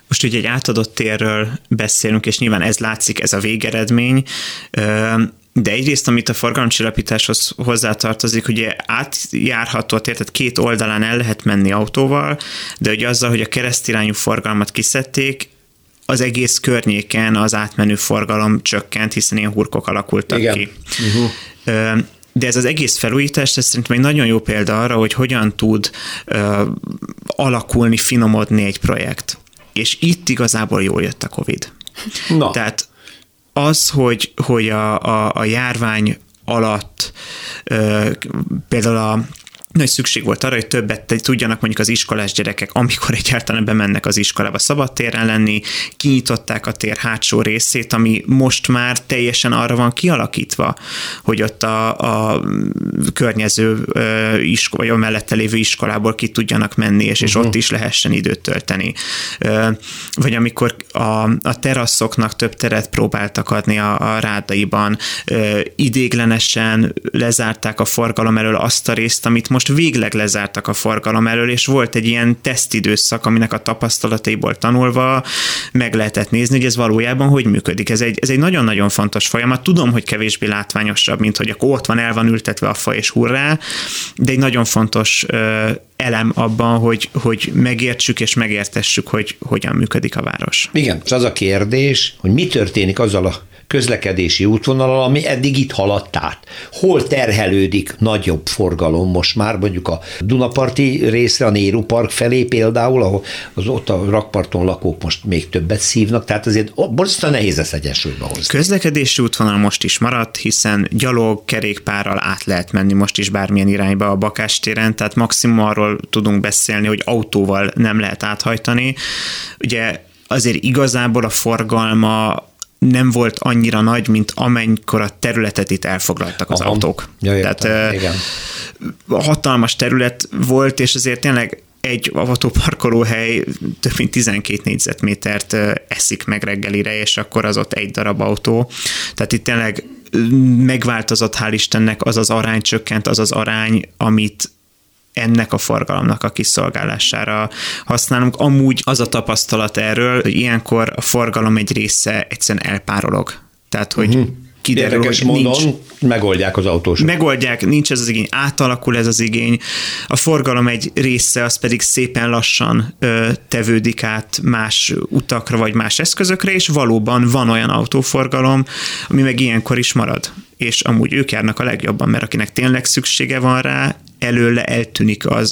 Most ugye egy átadott térről beszélünk, és nyilván ez látszik, ez a végeredmény, de egyrészt, amit a forgalomcsillapításhoz hozzátartozik, ugye átjárható a tér, tehát két oldalán el lehet menni autóval, de ugye azzal, hogy a keresztirányú forgalmat kiszedték, az egész környéken az átmenő forgalom csökkent, hiszen ilyen hurkok alakultak Igen. ki. Uh-huh. De ez az egész felújítás, ez szerintem egy nagyon jó példa arra, hogy hogyan tud alakulni, finomodni egy projekt. És itt igazából jól jött a Covid. Na. Tehát az, hogy, hogy a, a, a járvány alatt például a nagy szükség volt arra, hogy többet tudjanak mondjuk az iskolás gyerekek, amikor egyáltalán bemennek az iskolába szabadtéren lenni, kinyitották a tér hátsó részét, ami most már teljesen arra van kialakítva, hogy ott a, a környező iskola, vagy a mellette lévő iskolából ki tudjanak menni, és, uh-huh. és ott is lehessen időt tölteni. Vagy amikor a, a teraszoknak több teret próbáltak adni a, a rádaiban, idéglenesen lezárták a forgalom elől azt a részt, amit most végleg lezártak a forgalom elől, és volt egy ilyen tesztidőszak, aminek a tapasztalataiból tanulva meg lehetett nézni, hogy ez valójában hogy működik. Ez egy, ez egy nagyon-nagyon fontos folyamat. Tudom, hogy kevésbé látványosabb, mint hogy akkor ott van, el van ültetve a fa és hurrá, de egy nagyon fontos ö, elem abban, hogy, hogy megértsük és megértessük, hogy hogyan működik a város. Igen, és az a kérdés, hogy mi történik azzal a közlekedési útvonalal, ami eddig itt haladt át. Hol terhelődik nagyobb forgalom most már, mondjuk a Dunaparti részre, a Néru Park felé például, ahol az ott a rakparton lakók most még többet szívnak, tehát azért borzasztóan nehéz ezt egyensúlyba hozni. Közlekedési útvonal most is maradt, hiszen gyalog, kerékpárral át lehet menni most is bármilyen irányba a Bakástéren, tehát maximum arról tudunk beszélni, hogy autóval nem lehet áthajtani. Ugye azért igazából a forgalma nem volt annyira nagy, mint amennyikor a területet itt elfoglaltak az Aha. autók. Ja, Tehát igen. hatalmas terület volt, és azért tényleg egy autóparkolóhely több mint 12 négyzetmétert eszik meg reggelire, és akkor az ott egy darab autó. Tehát itt tényleg megváltozott, hál' Istennek az az arány csökkent, az az arány, amit ennek a forgalomnak a kiszolgálására használunk. Amúgy az a tapasztalat erről, hogy ilyenkor a forgalom egy része egyszerűen elpárolog. Tehát, hogy uh-huh kiderül, Érdekes hogy módon nincs, megoldják az autósok. Megoldják, nincs ez az igény, átalakul ez az igény. A forgalom egy része az pedig szépen lassan ö, tevődik át más utakra vagy más eszközökre, és valóban van olyan autóforgalom, ami meg ilyenkor is marad. És amúgy ők járnak a legjobban, mert akinek tényleg szüksége van rá, előle eltűnik az,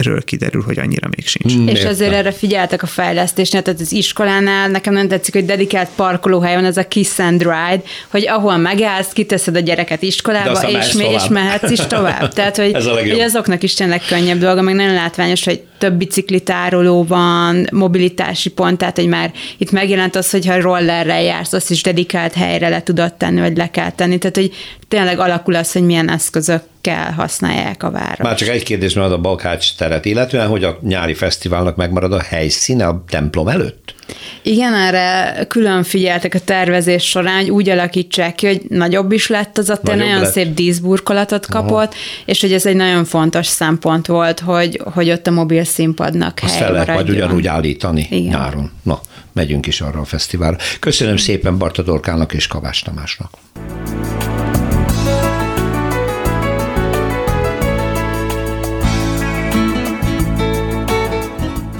akiről kiderül, hogy annyira még sincs. Hmm, és azért erre figyeltek a fejlesztésnél, tehát az iskolánál nekem nem tetszik, hogy dedikált parkolóhely van, ez a Kiss and Ride, hogy ahol megállsz, kiteszed a gyereket iskolába, és, és mehetsz is tovább. [laughs] Tehát, hogy, ez hogy azoknak is tényleg könnyebb dolga, meg nagyon látványos, hogy több biciklitároló van, mobilitási pont, tehát hogy már itt megjelent az, hogyha rollerrel jársz, azt is dedikált helyre le tudod tenni, vagy le kell tenni. Tehát, hogy tényleg alakul az, hogy milyen eszközökkel használják a város. Már csak egy kérdés van a Balkács teret, illetően, hogy a nyári fesztiválnak megmarad a helyszíne a templom előtt? Igen, erre külön figyeltek a tervezés során, hogy úgy alakítsák ki, hogy nagyobb is lett az a tér, nagyon lett. szép díszburkolatot kapott, Aha. és hogy ez egy nagyon fontos szempont volt, hogy, hogy ott a mobil színpadnak Azt hely fel lehet majd ugyanúgy állítani Igen. nyáron. Na, megyünk is arra a fesztiválra. Köszönöm szépen Barta Dorkának és Kavás Tamásnak.